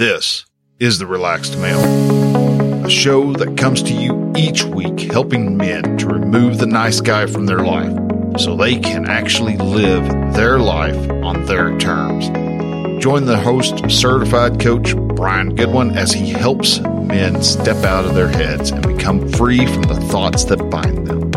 This is the Relaxed Male, a show that comes to you each week helping men to remove the nice guy from their life so they can actually live their life on their terms. Join the host, certified coach Brian Goodwin, as he helps men step out of their heads and become free from the thoughts that bind them.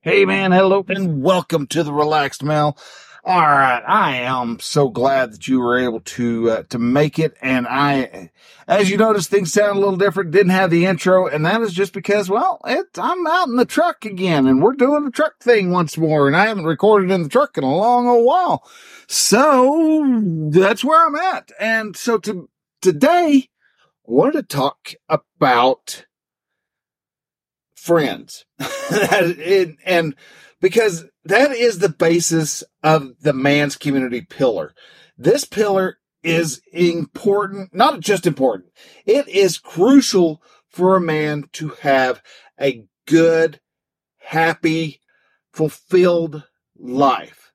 Hey man, hello and welcome to the Relaxed Male. All right, I am so glad that you were able to uh, to make it, and I, as you notice, things sound a little different. Didn't have the intro, and that is just because, well, it, I'm out in the truck again, and we're doing the truck thing once more, and I haven't recorded in the truck in a long old while, so that's where I'm at. And so to today, I wanted to talk about friends, and because that is the basis of the man's community pillar. This pillar is important, not just important, it is crucial for a man to have a good, happy, fulfilled life.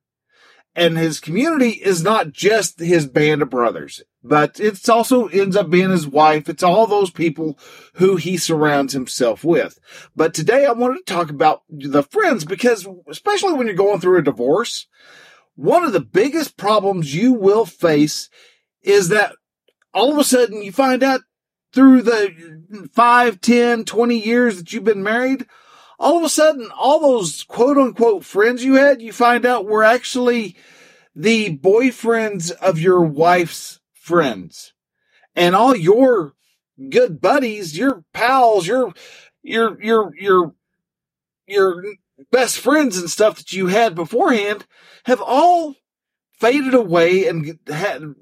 And his community is not just his band of brothers but it's also ends up being his wife. It's all those people who he surrounds himself with. But today I wanted to talk about the friends because especially when you're going through a divorce, one of the biggest problems you will face is that all of a sudden you find out through the 5, 10, 20 years that you've been married, all of a sudden all those quote unquote friends you had, you find out were actually the boyfriends of your wife's friends and all your good buddies, your pals, your, your, your, your, your best friends and stuff that you had beforehand have all faded away and had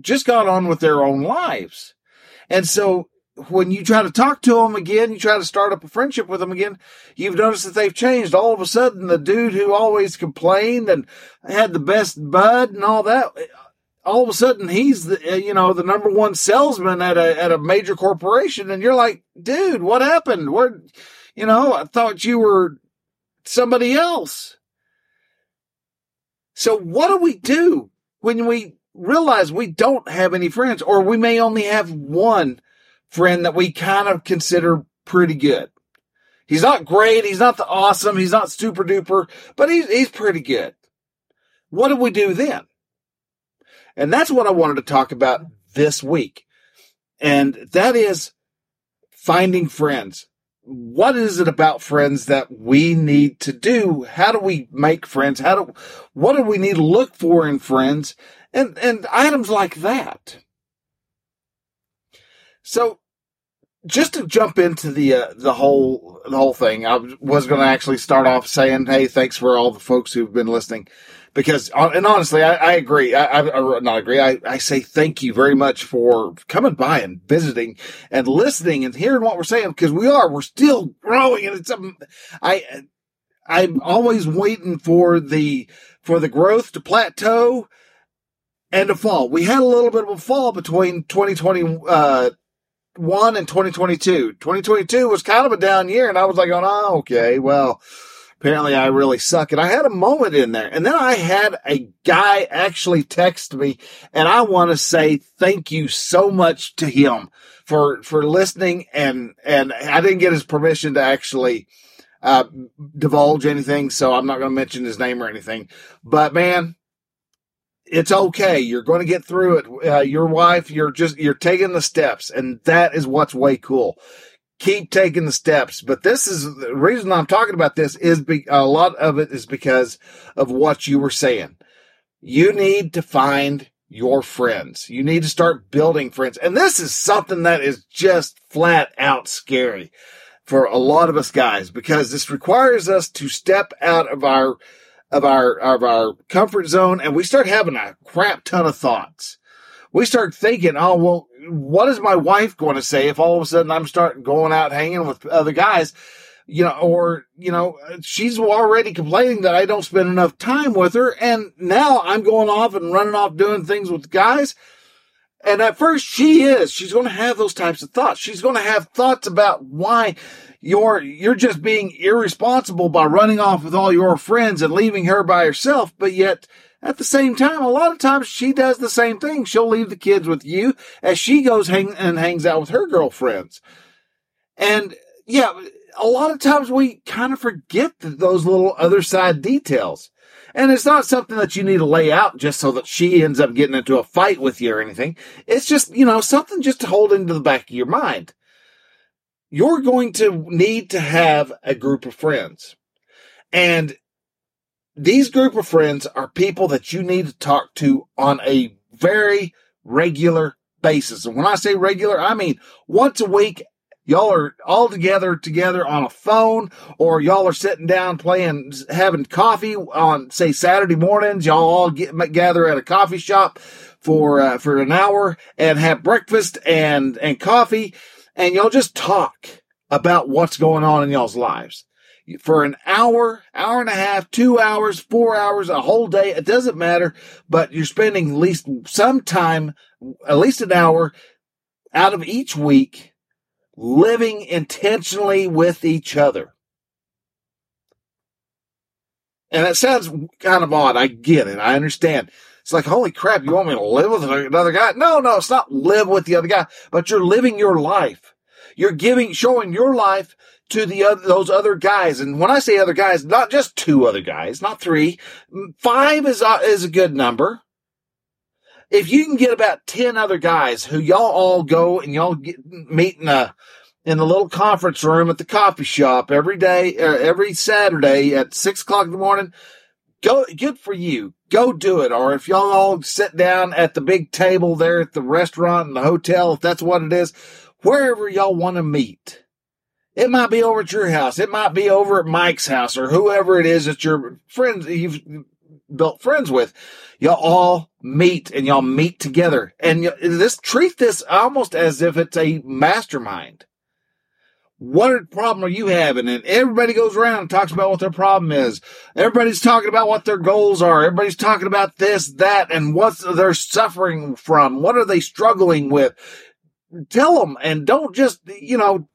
just gone on with their own lives. And so when you try to talk to them again, you try to start up a friendship with them again, you've noticed that they've changed. All of a sudden, the dude who always complained and had the best bud and all that, all of a sudden he's the uh, you know the number one salesman at a at a major corporation and you're like dude what happened? Where you know i thought you were somebody else. So what do we do when we realize we don't have any friends or we may only have one friend that we kind of consider pretty good? He's not great he's not the awesome he's not super duper but he's he's pretty good. What do we do then and that's what I wanted to talk about this week. And that is finding friends. What is it about friends that we need to do? How do we make friends? How do, what do we need to look for in friends? And, and items like that. So just to jump into the uh, the whole the whole thing, I was going to actually start off saying, "Hey, thanks for all the folks who've been listening." Because uh, and honestly, I, I agree. I, I, not agree. I, I say thank you very much for coming by and visiting and listening and hearing what we're saying because we are we're still growing and it's um, I I'm always waiting for the for the growth to plateau and to fall. We had a little bit of a fall between 2020 uh, one and 2022. 2022 was kind of a down year, and I was like, oh, okay, well, apparently I really suck. And I had a moment in there. And then I had a guy actually text me and I want to say thank you so much to him for, for listening. And, and I didn't get his permission to actually, uh, divulge anything. So I'm not going to mention his name or anything, but man, it's okay. You're going to get through it. Uh, your wife, you're just, you're taking the steps and that is what's way cool keep taking the steps. But this is the reason I'm talking about this is be, a lot of it is because of what you were saying. You need to find your friends. You need to start building friends. And this is something that is just flat out scary for a lot of us guys because this requires us to step out of our of our of our comfort zone and we start having a crap ton of thoughts. We start thinking, oh well, what is my wife going to say if all of a sudden I'm starting going out hanging with other guys? You know, or, you know, she's already complaining that I don't spend enough time with her. And now I'm going off and running off doing things with guys. And at first she is, she's going to have those types of thoughts. She's going to have thoughts about why you're, you're just being irresponsible by running off with all your friends and leaving her by herself. But yet At the same time, a lot of times she does the same thing. She'll leave the kids with you as she goes hang and hangs out with her girlfriends. And yeah, a lot of times we kind of forget those little other side details. And it's not something that you need to lay out just so that she ends up getting into a fight with you or anything. It's just, you know, something just to hold into the back of your mind. You're going to need to have a group of friends. And these group of friends are people that you need to talk to on a very regular basis. And when I say regular, I mean once a week y'all are all together together on a phone or y'all are sitting down playing having coffee on say saturday mornings. Y'all all get gather at a coffee shop for uh, for an hour and have breakfast and and coffee. And y'all just talk about what's going on in y'all's lives for an hour, hour and a half, two hours, four hours, a whole day. It doesn't matter, but you're spending at least some time, at least an hour out of each week living intentionally with each other. And it sounds kind of odd. I get it. I understand. It's like, holy crap, you want me to live with another guy? No, no, it's not live with the other guy, but you're living your life. You're giving, showing your life to the other, those other guys. And when I say other guys, not just two other guys, not three, five is, uh, is a good number if you can get about 10 other guys who y'all all go and y'all get, meet in a, in the little conference room at the coffee shop every day, uh, every Saturday at six o'clock in the morning, go, good for you. Go do it. Or if y'all all sit down at the big table there at the restaurant and the hotel, if that's what it is, wherever y'all want to meet. It might be over at your house. It might be over at Mike's house or whoever it is that your friends you've built friends with. Y'all all meet and y'all meet together and this treat this almost as if it's a mastermind. What problem are you having? And everybody goes around and talks about what their problem is. Everybody's talking about what their goals are. Everybody's talking about this, that, and what they're suffering from. What are they struggling with? Tell them and don't just, you know,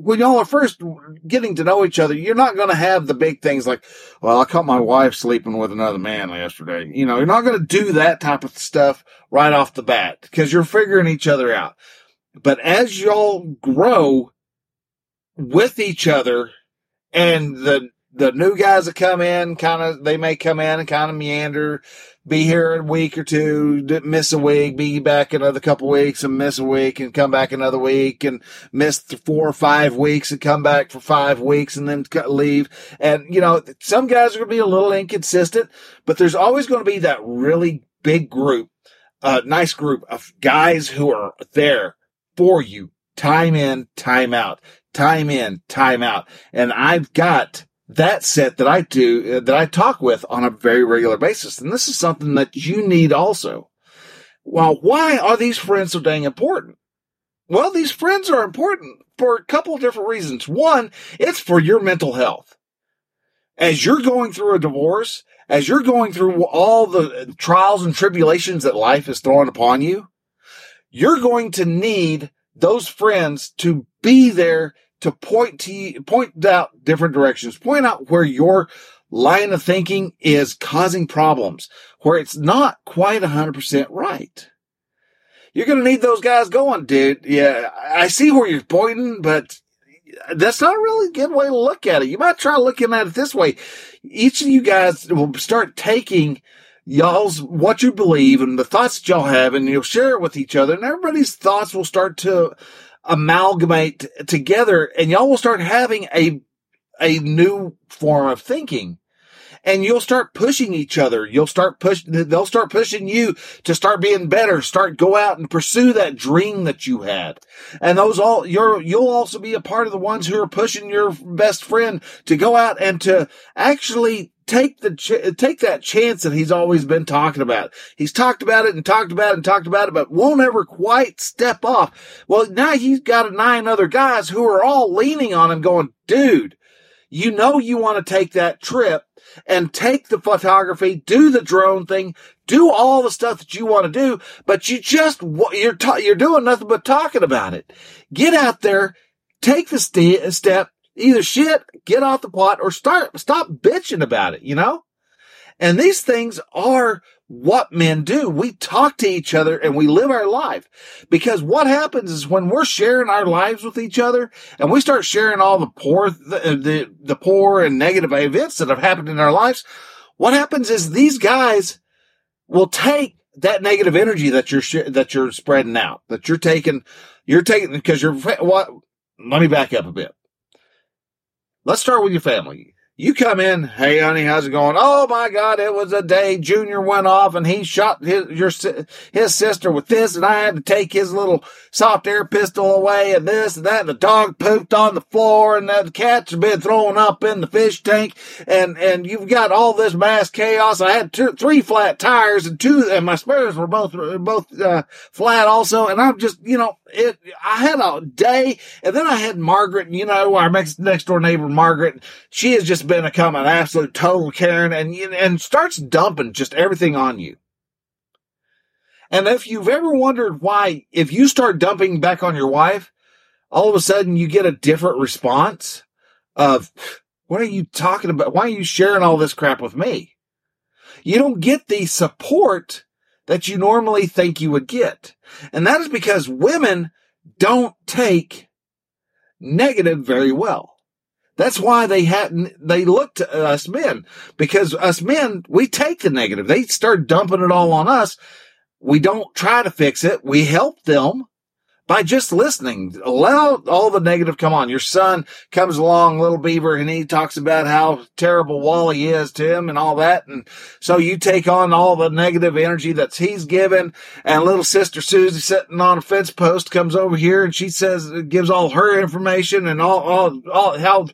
when y'all are first getting to know each other, you're not going to have the big things like, well, I caught my wife sleeping with another man yesterday. You know, you're not going to do that type of stuff right off the bat because you're figuring each other out. But as y'all grow with each other and the, the new guys that come in kind of, they may come in and kind of meander be here a week or two, miss a week, be back another couple weeks and miss a week and come back another week and miss four or five weeks and come back for five weeks and then leave. And, you know, some guys are going to be a little inconsistent, but there's always going to be that really big group, a uh, nice group of guys who are there for you time in, time out, time in, time out. And I've got that set that I do, uh, that I talk with on a very regular basis. And this is something that you need also. Well, why are these friends so dang important? Well, these friends are important for a couple of different reasons. One, it's for your mental health. As you're going through a divorce, as you're going through all the trials and tribulations that life is throwing upon you, you're going to need those friends to be there to point to point out different directions, point out where your line of thinking is causing problems, where it's not quite 100% right. You're going to need those guys going, dude. Yeah, I see where you're pointing, but that's not really a good way to look at it. You might try looking at it this way. Each of you guys will start taking y'all's what you believe and the thoughts that y'all have and you'll share it with each other and everybody's thoughts will start to amalgamate together and y'all will start having a, a new form of thinking. And you'll start pushing each other. You'll start push, they'll start pushing you to start being better, start go out and pursue that dream that you had. And those all, you're, you'll also be a part of the ones who are pushing your best friend to go out and to actually take the ch- take that chance that he's always been talking about. He's talked about it and talked about it and talked about it, but won't ever quite step off. Well, now he's got nine other guys who are all leaning on him, going, "Dude, you know you want to take that trip and take the photography, do the drone thing, do all the stuff that you want to do, but you just you're ta- you're doing nothing but talking about it. Get out there." Take the st- step, either shit, get off the pot or start, stop bitching about it, you know? And these things are what men do. We talk to each other and we live our life because what happens is when we're sharing our lives with each other and we start sharing all the poor, the, uh, the, the poor and negative events that have happened in our lives, what happens is these guys will take that negative energy that you're, sh- that you're spreading out, that you're taking, you're taking, because you're, what, let me back up a bit. Let's start with your family. You come in, hey honey, how's it going? Oh my God, it was a day Junior went off and he shot his your his sister with this, and I had to take his little soft air pistol away, and this and that. And the dog pooped on the floor, and the cats been throwing up in the fish tank, and and you've got all this mass chaos. I had two, three flat tires, and two, and my spares were both both uh, flat also, and I'm just you know it. I had a day, and then I had Margaret, you know, our next next door neighbor Margaret. She has just been a become an absolute total Karen and, and starts dumping just everything on you. And if you've ever wondered why, if you start dumping back on your wife, all of a sudden you get a different response of, what are you talking about? Why are you sharing all this crap with me? You don't get the support that you normally think you would get. And that is because women don't take negative very well. That's why they hadn't, they looked to us men because us men, we take the negative. They start dumping it all on us. We don't try to fix it. We help them by just listening. Allow all the negative come on. Your son comes along, little beaver, and he talks about how terrible Wally is to him and all that. And so you take on all the negative energy that he's given. And little sister Susie sitting on a fence post comes over here and she says, gives all her information and all, all, all, how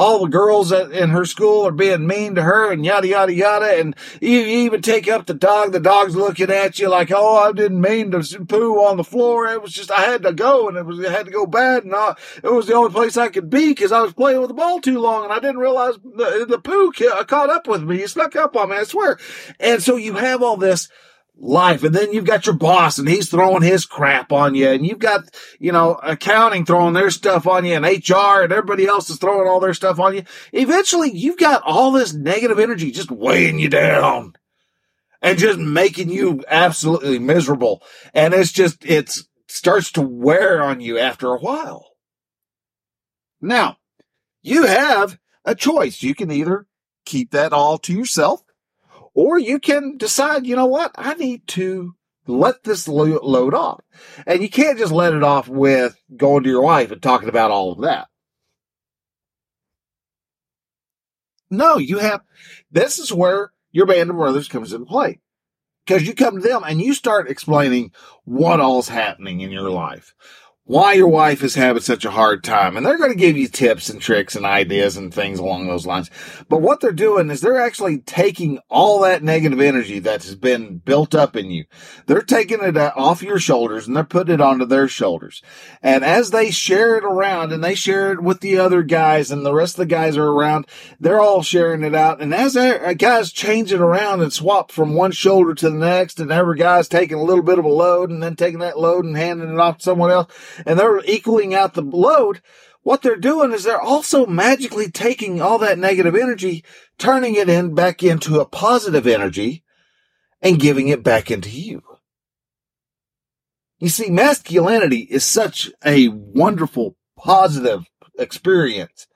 all the girls in her school are being mean to her and yada, yada, yada. And you, even take up the dog. The dog's looking at you like, oh, I didn't mean to poo on the floor. It was just, I had to go and it was, I had to go bad. And I, it was the only place I could be because I was playing with the ball too long and I didn't realize the, the poo caught up with me. He snuck up on me, I swear. And so you have all this life. And then you've got your boss and he's throwing his crap on you. And you've got, you know, accounting throwing their stuff on you and HR and everybody else is throwing all their stuff on you. Eventually you've got all this negative energy just weighing you down and just making you absolutely miserable. And it's just, it starts to wear on you after a while. Now you have a choice. You can either keep that all to yourself or you can decide, you know what? I need to let this load off. And you can't just let it off with going to your wife and talking about all of that. No, you have, this is where your band of brothers comes into play. Because you come to them and you start explaining what all's happening in your life why your wife is having such a hard time. And they're going to give you tips and tricks and ideas and things along those lines. But what they're doing is they're actually taking all that negative energy that has been built up in you. They're taking it off your shoulders and they're putting it onto their shoulders. And as they share it around and they share it with the other guys and the rest of the guys are around, they're all sharing it out. And as uh, guys change it around and swap from one shoulder to the next and every guy's taking a little bit of a load and then taking that load and handing it off to someone else, and they're equaling out the load, what they're doing is they're also magically taking all that negative energy, turning it in back into a positive energy and giving it back into you. You see, masculinity is such a wonderful, positive experience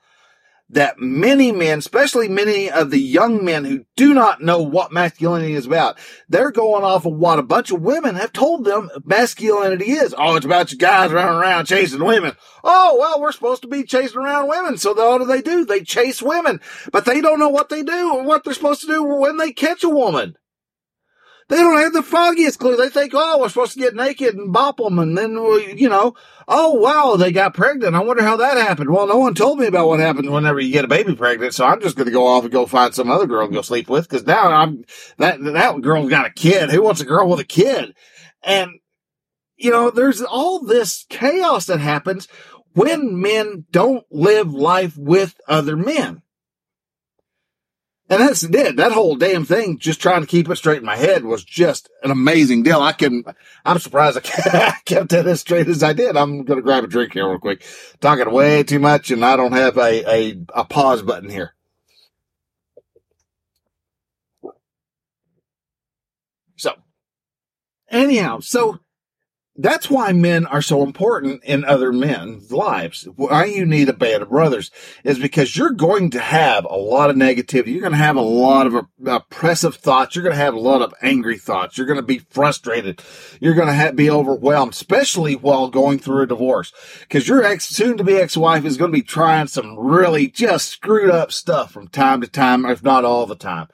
that many men, especially many of the young men who do not know what masculinity is about, they're going off of what a bunch of women have told them masculinity is. Oh, it's about you guys running around chasing women. Oh, well, we're supposed to be chasing around women. So what do they do? They chase women, but they don't know what they do or what they're supposed to do when they catch a woman. They don't have the foggiest clue. They think, oh, we're supposed to get naked and bop them. And then, you know, oh, wow, they got pregnant. I wonder how that happened. Well, no one told me about what happened whenever you get a baby pregnant. So I'm just going to go off and go find some other girl to go sleep with. Cause now I'm, that, that girl's got a kid. Who wants a girl with a kid? And, you know, there's all this chaos that happens when men don't live life with other men. And that's it. That whole damn thing, just trying to keep it straight in my head was just an amazing deal. I can, I'm surprised I kept it as straight as I did. I'm going to grab a drink here real quick. Talking way too much and I don't have a, a, a pause button here. So, anyhow, so that's why men are so important in other men's lives. Why you need a band of brothers is because you're going to have a lot of negativity. You're going to have a lot of oppressive thoughts. You're going to have a lot of angry thoughts. You're going to be frustrated. You're going to have, be overwhelmed, especially while going through a divorce because your ex, soon to be ex-wife is going to be trying some really just screwed up stuff from time to time, if not all the time.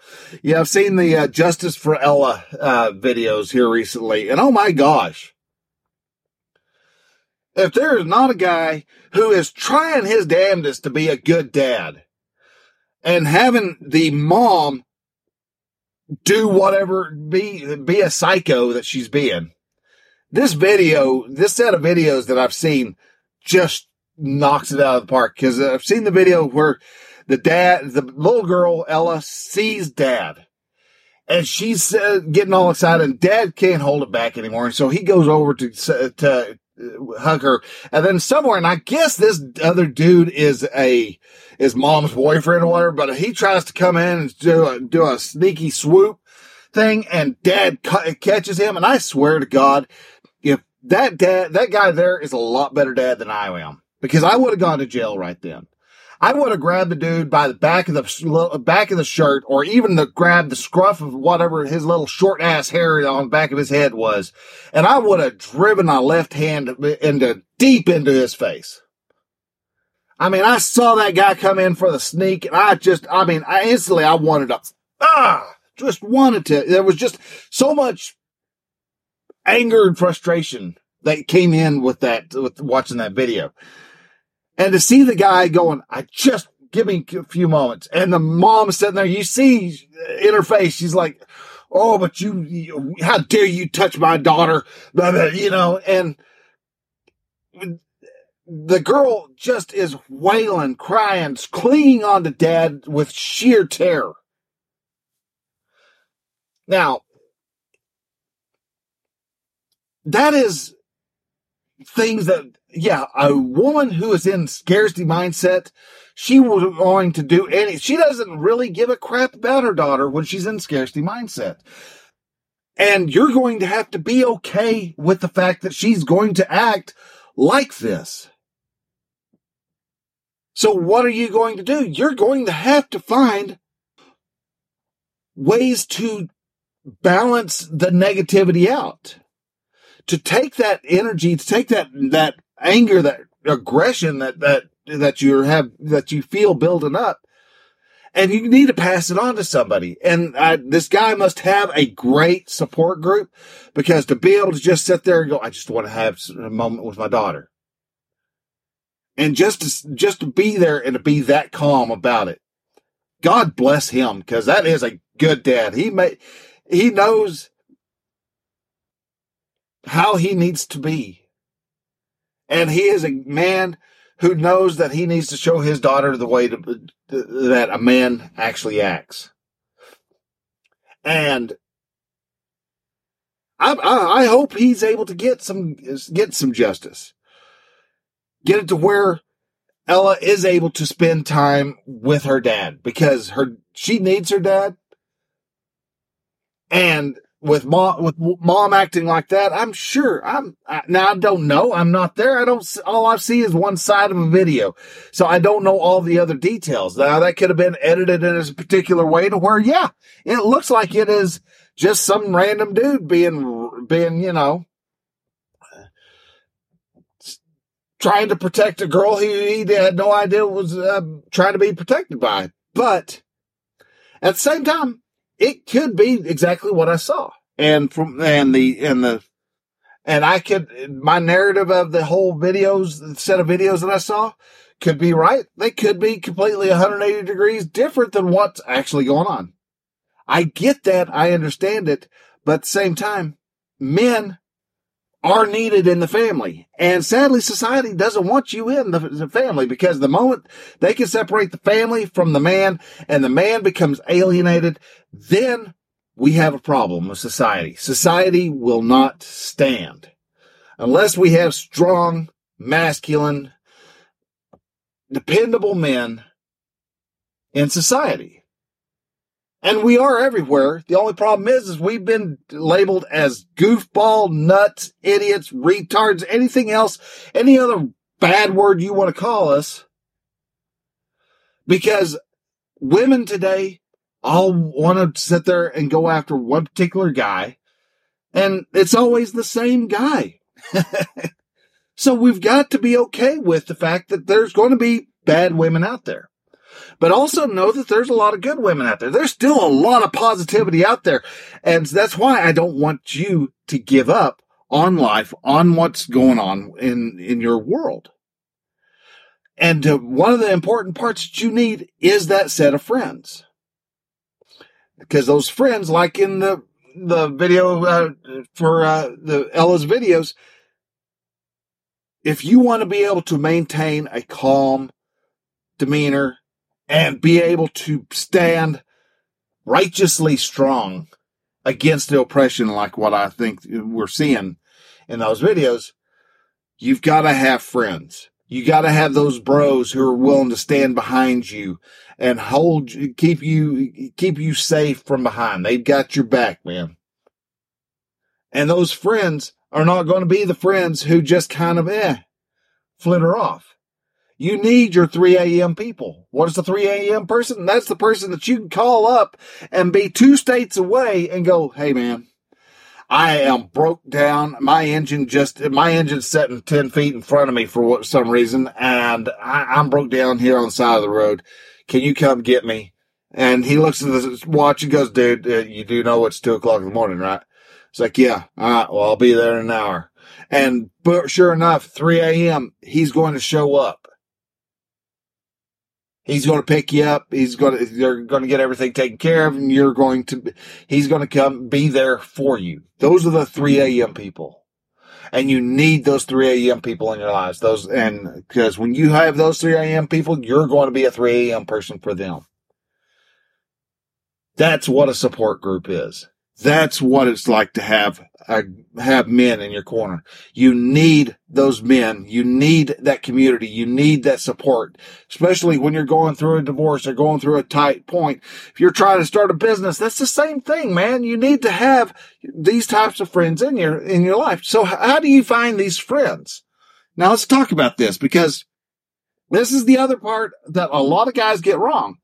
Yeah, I've seen the uh, Justice for Ella uh, videos here recently and oh my gosh if there is not a guy who is trying his damnedest to be a good dad and having the mom do whatever, be, be a psycho that she's being. This video, this set of videos that I've seen just knocks it out of the park because I've seen the video where the dad, the little girl, Ella sees dad and she's uh, getting all excited and dad can't hold it back anymore. And so he goes over to, to, hug her. And then somewhere, and I guess this other dude is a, is mom's boyfriend or whatever, but he tries to come in and do a, do a sneaky swoop thing and dad cu- catches him. And I swear to God, if that dad, that guy there is a lot better dad than I am because I would have gone to jail right then. I would have grabbed the dude by the back of the back of the shirt, or even the grab the scruff of whatever his little short ass hair on the back of his head was, and I would have driven my left hand into deep into his face. I mean, I saw that guy come in for the sneak, and I just, I mean, I instantly I wanted to, ah, just wanted to. There was just so much anger and frustration that came in with that, with watching that video. And to see the guy going, I just give me a few moments. And the mom sitting there, you see in her face, she's like, Oh, but you, you how dare you touch my daughter? You know, and the girl just is wailing, crying, clinging on to dad with sheer terror. Now, that is things that yeah, a woman who is in scarcity mindset, she was going to do any, she doesn't really give a crap about her daughter when she's in scarcity mindset. And you're going to have to be okay with the fact that she's going to act like this. So what are you going to do? You're going to have to find ways to balance the negativity out. To take that energy, to take that, that anger, that aggression that, that, that you have, that you feel building up. And you need to pass it on to somebody. And I, this guy must have a great support group because to be able to just sit there and go, I just want to have a moment with my daughter. And just to, just to be there and to be that calm about it. God bless him because that is a good dad. He may, he knows how he needs to be and he is a man who knows that he needs to show his daughter the way to, that a man actually acts. And I, I, I hope he's able to get some get some justice, get it to where Ella is able to spend time with her dad because her she needs her dad, and with mom with mom acting like that, I'm sure I'm I, now I don't know. I'm not there. I don't. All I see is one side of a video, so I don't know all the other details. Now that could have been edited in a particular way to where, yeah, it looks like it is just some random dude being being you know trying to protect a girl he, he had no idea was uh, trying to be protected by. But at the same time, it could be exactly what I saw. And from, and the, and the, and I could, my narrative of the whole videos, set of videos that I saw could be right. They could be completely 180 degrees different than what's actually going on. I get that. I understand it. But at the same time, men are needed in the family. And sadly, society doesn't want you in the, family because the moment they can separate the family from the man and the man becomes alienated, then we have a problem with society. Society will not stand unless we have strong, masculine, dependable men in society. And we are everywhere. The only problem is, is we've been labeled as goofball, nuts, idiots, retards, anything else, any other bad word you want to call us. Because women today all want to sit there and go after one particular guy. And it's always the same guy. so we've got to be okay with the fact that there's going to be bad women out there. But also know that there's a lot of good women out there. There's still a lot of positivity out there. And that's why I don't want you to give up on life, on what's going on in, in your world. And uh, one of the important parts that you need is that set of friends. Because those friends, like in the, the video, uh, for, uh, the Ella's videos, if you want to be able to maintain a calm demeanor and be able to stand righteously strong against the oppression like what I think we're seeing in those videos, you've got to have friends. You got to have those bros who are willing to stand behind you and hold, keep you, keep you safe from behind. They've got your back, man. And those friends are not going to be the friends who just kind of, eh, flitter off. You need your 3 a.m. people. What is the 3 a.m. person? That's the person that you can call up and be two states away and go, Hey man, I am broke down. My engine just, my engine's sitting 10 feet in front of me for some reason. And I, am broke down here on the side of the road. Can you come get me? And he looks at the watch and goes, dude, uh, you do know it's two o'clock in the morning, right? It's like, yeah, all right, well, I'll be there in an hour. And but sure enough, 3 a.m., he's going to show up. He's going to pick you up. He's going to, they're going to get everything taken care of and you're going to, he's going to come be there for you. Those are the 3 a.m. people. And you need those 3 a.m. people in your lives. Those, and because when you have those 3 a.m. people, you're going to be a 3 a.m. person for them. That's what a support group is. That's what it's like to have uh, have men in your corner. You need those men. You need that community. You need that support, especially when you're going through a divorce or going through a tight point. If you're trying to start a business, that's the same thing, man. You need to have these types of friends in your in your life. So how do you find these friends? Now let's talk about this because this is the other part that a lot of guys get wrong.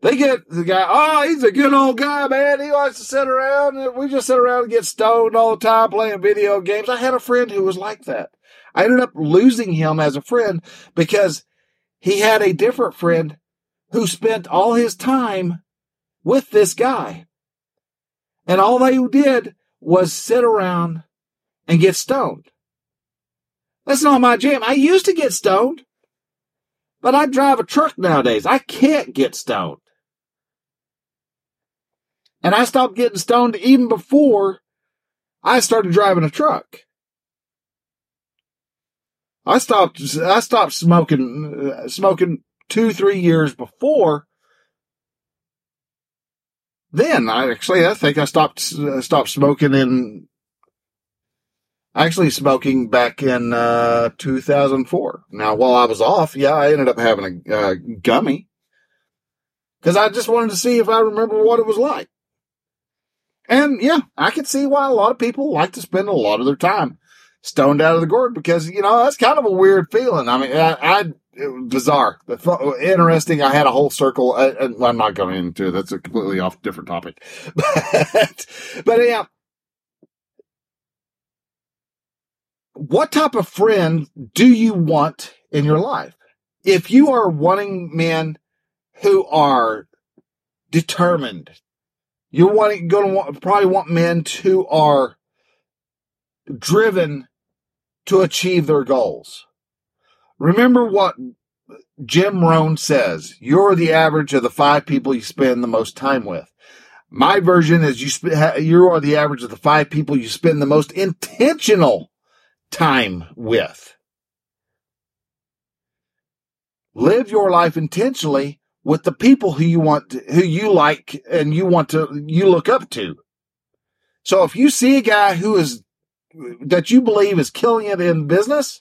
They get the guy, oh, he's a good old guy, man. He likes to sit around and we just sit around and get stoned all the time playing video games. I had a friend who was like that. I ended up losing him as a friend because he had a different friend who spent all his time with this guy. And all they did was sit around and get stoned. That's not my jam. I used to get stoned, but I drive a truck nowadays. I can't get stoned. And I stopped getting stoned even before I started driving a truck. I stopped, I stopped smoking, uh, smoking two, three years before. Then I actually, I think I stopped, uh, stopped smoking in, actually smoking back in, uh, 2004. Now, while I was off, yeah, I ended up having a, gummy because I just wanted to see if I remember what it was like. And yeah, I can see why a lot of people like to spend a lot of their time stoned out of the gourd because, you know, that's kind of a weird feeling. I mean, I, I bizarre, interesting. I had a whole circle. Uh, I, am not going into it. That's a completely off different topic, but, but yeah. What type of friend do you want in your life? If you are wanting men who are determined you're going to want, probably want men who are driven to achieve their goals. Remember what Jim Rohn says. You're the average of the five people you spend the most time with. My version is you sp- you are the average of the five people you spend the most intentional time with. Live your life intentionally with the people who you want, to, who you like and you want to, you look up to. So if you see a guy who is, that you believe is killing it in business,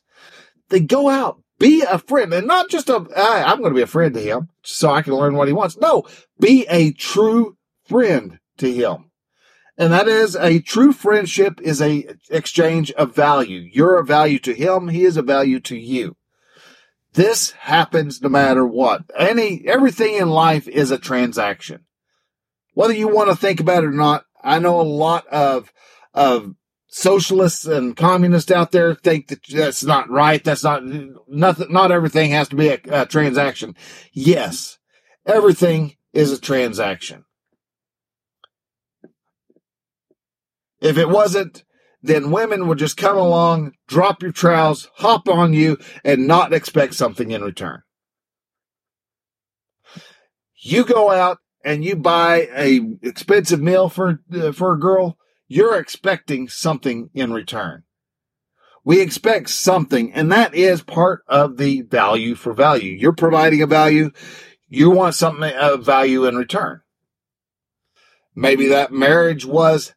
then go out, be a friend and not just a, I'm going to be a friend to him so I can learn what he wants. No, be a true friend to him. And that is a true friendship is a exchange of value. You're a value to him. He is a value to you. This happens no matter what. Any, everything in life is a transaction. Whether you want to think about it or not, I know a lot of, of socialists and communists out there think that that's not right. That's not, nothing, not everything has to be a, a transaction. Yes, everything is a transaction. If it wasn't, then women will just come along, drop your trowels, hop on you, and not expect something in return. You go out and you buy a expensive meal for uh, for a girl, you're expecting something in return. We expect something, and that is part of the value for value. You're providing a value, you want something of value in return. Maybe that marriage was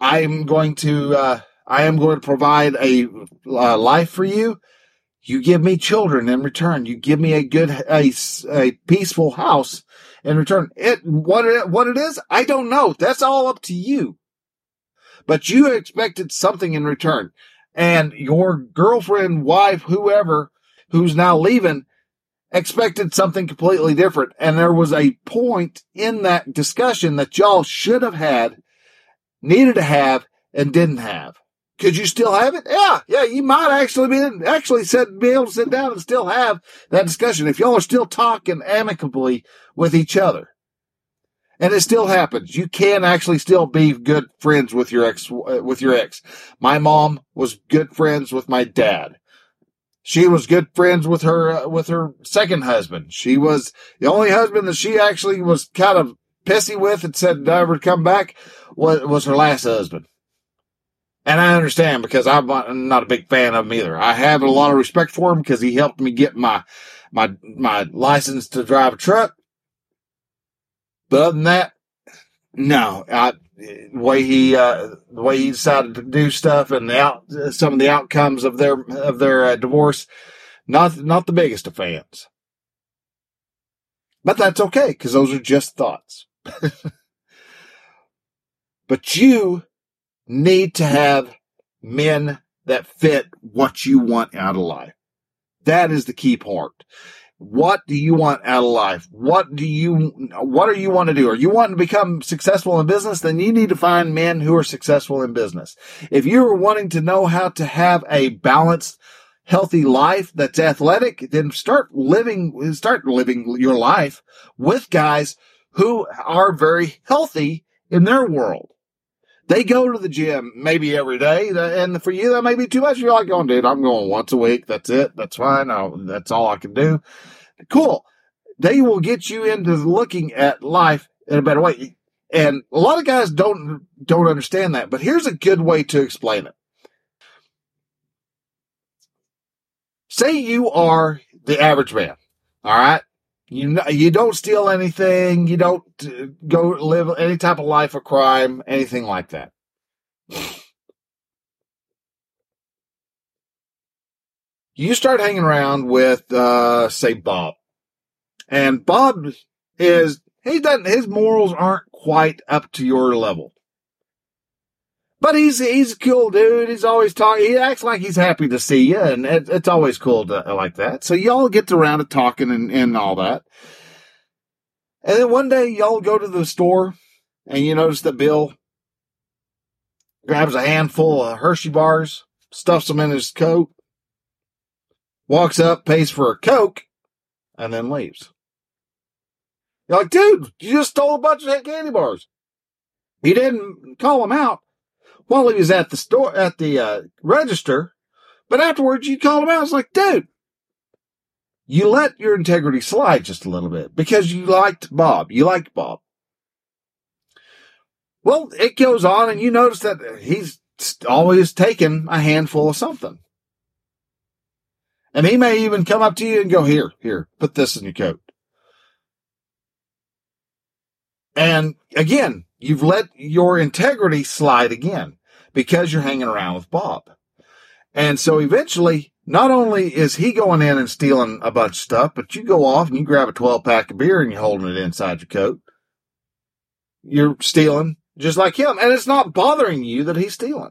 I am going to, uh, I am going to provide a uh, life for you. You give me children in return. You give me a good, a, a peaceful house in return. It, what it, what it is, I don't know. That's all up to you. But you expected something in return. And your girlfriend, wife, whoever, who's now leaving, expected something completely different. And there was a point in that discussion that y'all should have had needed to have and didn't have. Could you still have it? Yeah, yeah, you might actually be actually sit, be able to sit down and still have that discussion if y'all are still talking amicably with each other. And it still happens. You can actually still be good friends with your ex, with your ex. My mom was good friends with my dad. She was good friends with her, with her second husband. She was the only husband that she actually was kind of pissy with and said never come back was, was her last husband. And I understand because I'm not a big fan of him either. I have a lot of respect for him because he helped me get my, my, my license to drive a truck. But other than that, no, I, the way he, uh, the way he decided to do stuff and the out, some of the outcomes of their, of their uh, divorce, not, not the biggest of fans. But that's okay because those are just thoughts. but you need to have men that fit what you want out of life. That is the key part. What do you want out of life? What do you, what do you want to do? Are you wanting to become successful in business? Then you need to find men who are successful in business. If you're wanting to know how to have a balanced, healthy life that's athletic, then start living, start living your life with guys who are very healthy in their world. They go to the gym maybe every day, and for you that may be too much. You're like, "Oh, dude, I'm going once a week. That's it. That's fine. I'll, that's all I can do." Cool. They will get you into looking at life in a better way, and a lot of guys don't don't understand that. But here's a good way to explain it. Say you are the average man. All right. You you don't steal anything. You don't uh, go live any type of life of crime, anything like that. You start hanging around with, uh, say Bob, and Bob is he doesn't his morals aren't quite up to your level. But he's he's a cool dude. He's always talking. He acts like he's happy to see you, and it, it's always cool to like that. So y'all get around to talking and, and all that. And then one day y'all go to the store, and you notice that Bill grabs a handful of Hershey bars, stuffs them in his coat, walks up, pays for a Coke, and then leaves. You're like, dude, you just stole a bunch of candy bars. He didn't call him out while he was at the store, at the uh, register. But afterwards, you called him out. It's like, dude, you let your integrity slide just a little bit because you liked Bob. You liked Bob. Well, it goes on and you notice that he's always taking a handful of something. And he may even come up to you and go, here, here, put this in your coat. And again, you've let your integrity slide again because you're hanging around with Bob. And so eventually, not only is he going in and stealing a bunch of stuff, but you go off and you grab a 12 pack of beer and you're holding it inside your coat. you're stealing just like him. And it's not bothering you that he's stealing.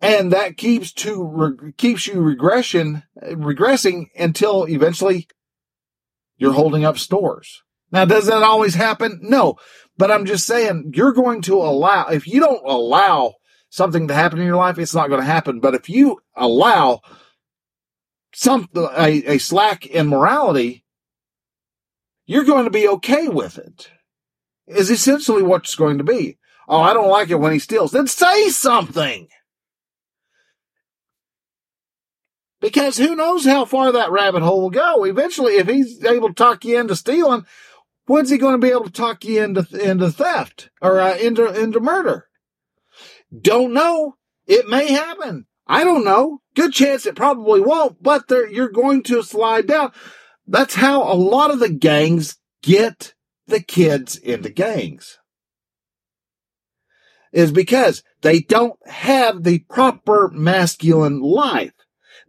And that keeps to, re- keeps you regression, regressing until eventually you're holding up stores. Now, does that always happen? No, but I'm just saying you're going to allow, if you don't allow something to happen in your life, it's not going to happen. But if you allow some, a, a slack in morality, you're going to be okay with it is essentially what's going to be. Oh, I don't like it when he steals. Then say something. Because who knows how far that rabbit hole will go. Eventually, if he's able to talk you into stealing, when's he going to be able to talk you into, into theft or uh, into, into murder? Don't know. It may happen. I don't know. Good chance it probably won't, but you're going to slide down. That's how a lot of the gangs get the kids into gangs. Is because they don't have the proper masculine life.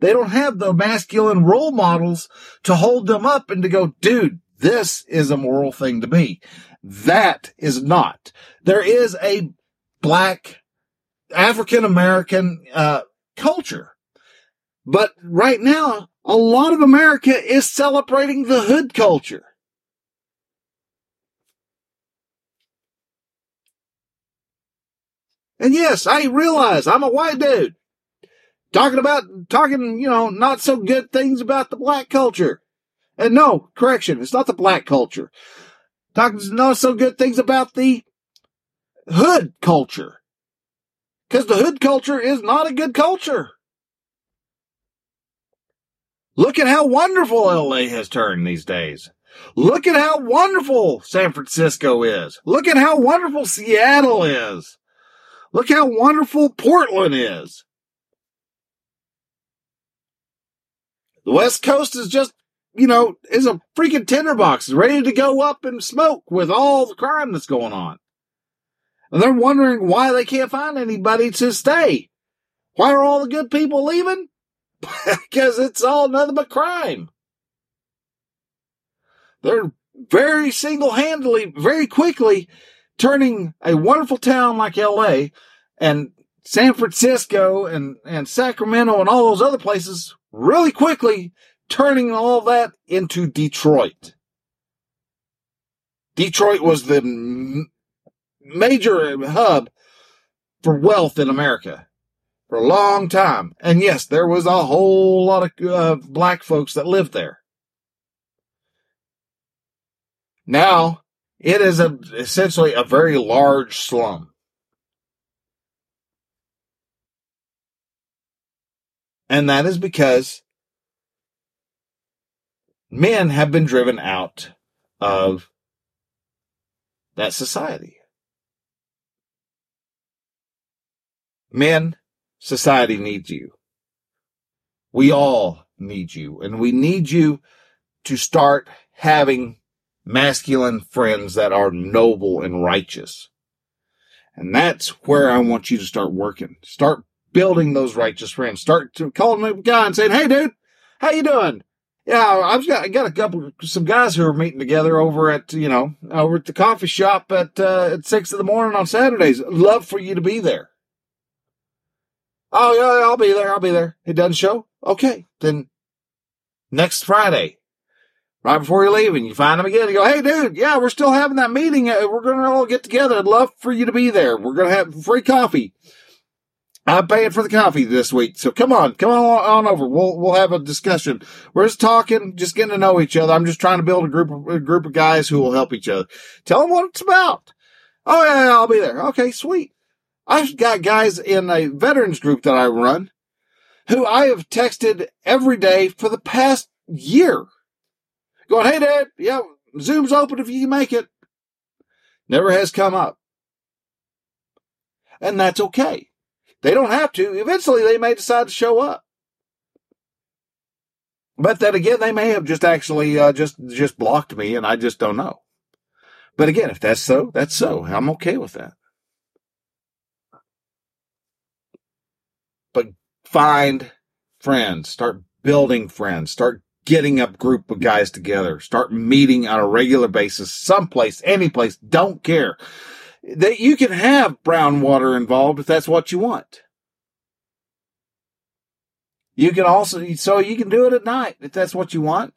They don't have the masculine role models to hold them up and to go, dude, this is a moral thing to be. That is not. There is a black African American uh, culture. But right now, a lot of America is celebrating the hood culture. And yes, I realize I'm a white dude talking about, talking, you know, not so good things about the black culture. And no, correction, it's not the black culture. Talking not so good things about the hood culture. Cause the hood culture is not a good culture. Look at how wonderful LA has turned these days. Look at how wonderful San Francisco is. Look at how wonderful Seattle is. Look how wonderful Portland is. The West Coast is just, you know, is a freaking tinderbox ready to go up and smoke with all the crime that's going on. And they're wondering why they can't find anybody to stay. Why are all the good people leaving? because it's all nothing but crime. They're very single handedly, very quickly turning a wonderful town like LA and San Francisco and, and Sacramento and all those other places really quickly turning all that into Detroit. Detroit was the major hub for wealth in America for a long time. And yes, there was a whole lot of uh, black folks that lived there. Now it is a, essentially a very large slum. And that is because men have been driven out of mm-hmm. that society. Men, society needs you. We mm-hmm. all need you and we need you to start having masculine friends that are noble and righteous. And that's where I want you to start working. Start building those righteous friends. Start to calling them guy and saying, Hey dude, how you doing? Yeah, I've got, I got a couple, some guys who are meeting together over at, you know, over at the coffee shop at, uh, at six in the morning on Saturdays. Love for you to be there. Oh yeah, I'll be there. I'll be there. It doesn't show. Okay. Then next Friday, right before you're leaving, you find them again. You go, hey, dude, yeah, we're still having that meeting. Uh, we're going to all get together. I'd love for you to be there. We're going to have free coffee. I'm paying for the coffee this week. So come on, come on, on over. We'll, we'll have a discussion. We're just talking, just getting to know each other. I'm just trying to build a group of, a group of guys who will help each other. Tell them what it's about. Oh yeah, I'll be there. Okay, sweet. I've got guys in a veterans group that I run who I have texted every day for the past year going, Hey dad, yeah, Zoom's open if you can make it. Never has come up. And that's okay. They don't have to. Eventually they may decide to show up. But then again, they may have just actually, uh, just, just blocked me and I just don't know. But again, if that's so, that's so. I'm okay with that. But find friends, start building friends, start getting a group of guys together. Start meeting on a regular basis, someplace, any place, don't care. That you can have brown water involved if that's what you want. You can also, so you can do it at night if that's what you want.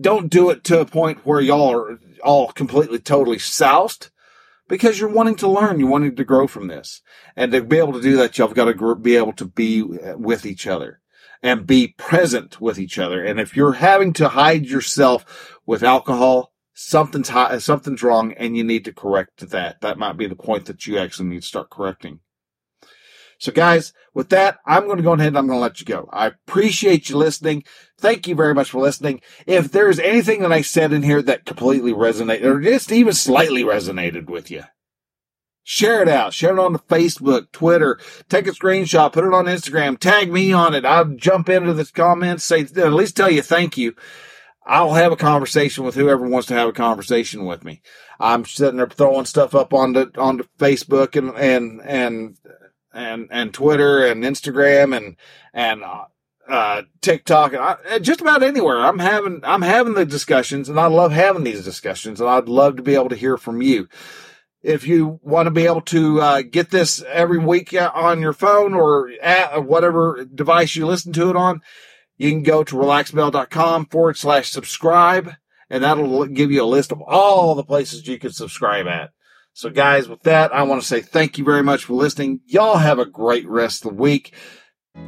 Don't do it to a point where y'all are all completely, totally soused because you're wanting to learn. You're wanting to grow from this. And to be able to do that, you've got to be able to be with each other and be present with each other. And if you're having to hide yourself with alcohol, something's hot, something's wrong and you need to correct that. That might be the point that you actually need to start correcting. So guys, with that, I'm going to go ahead and I'm going to let you go. I appreciate you listening. Thank you very much for listening. If there's anything that I said in here that completely resonated or just even slightly resonated with you, share it out. Share it on Facebook, Twitter. Take a screenshot, put it on Instagram, tag me on it. I'll jump into the comments, say, at least tell you thank you. I'll have a conversation with whoever wants to have a conversation with me. I'm sitting there throwing stuff up on the on the Facebook and and and and and Twitter and Instagram and and uh, uh, TikTok and I, just about anywhere. I'm having I'm having the discussions, and I love having these discussions, and I'd love to be able to hear from you. If you want to be able to uh, get this every week on your phone or at whatever device you listen to it on, you can go to relaxbell.com forward slash subscribe, and that'll give you a list of all the places you can subscribe at. So guys, with that, I want to say thank you very much for listening. Y'all have a great rest of the week.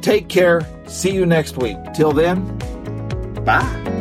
Take care. See you next week. Till then, bye.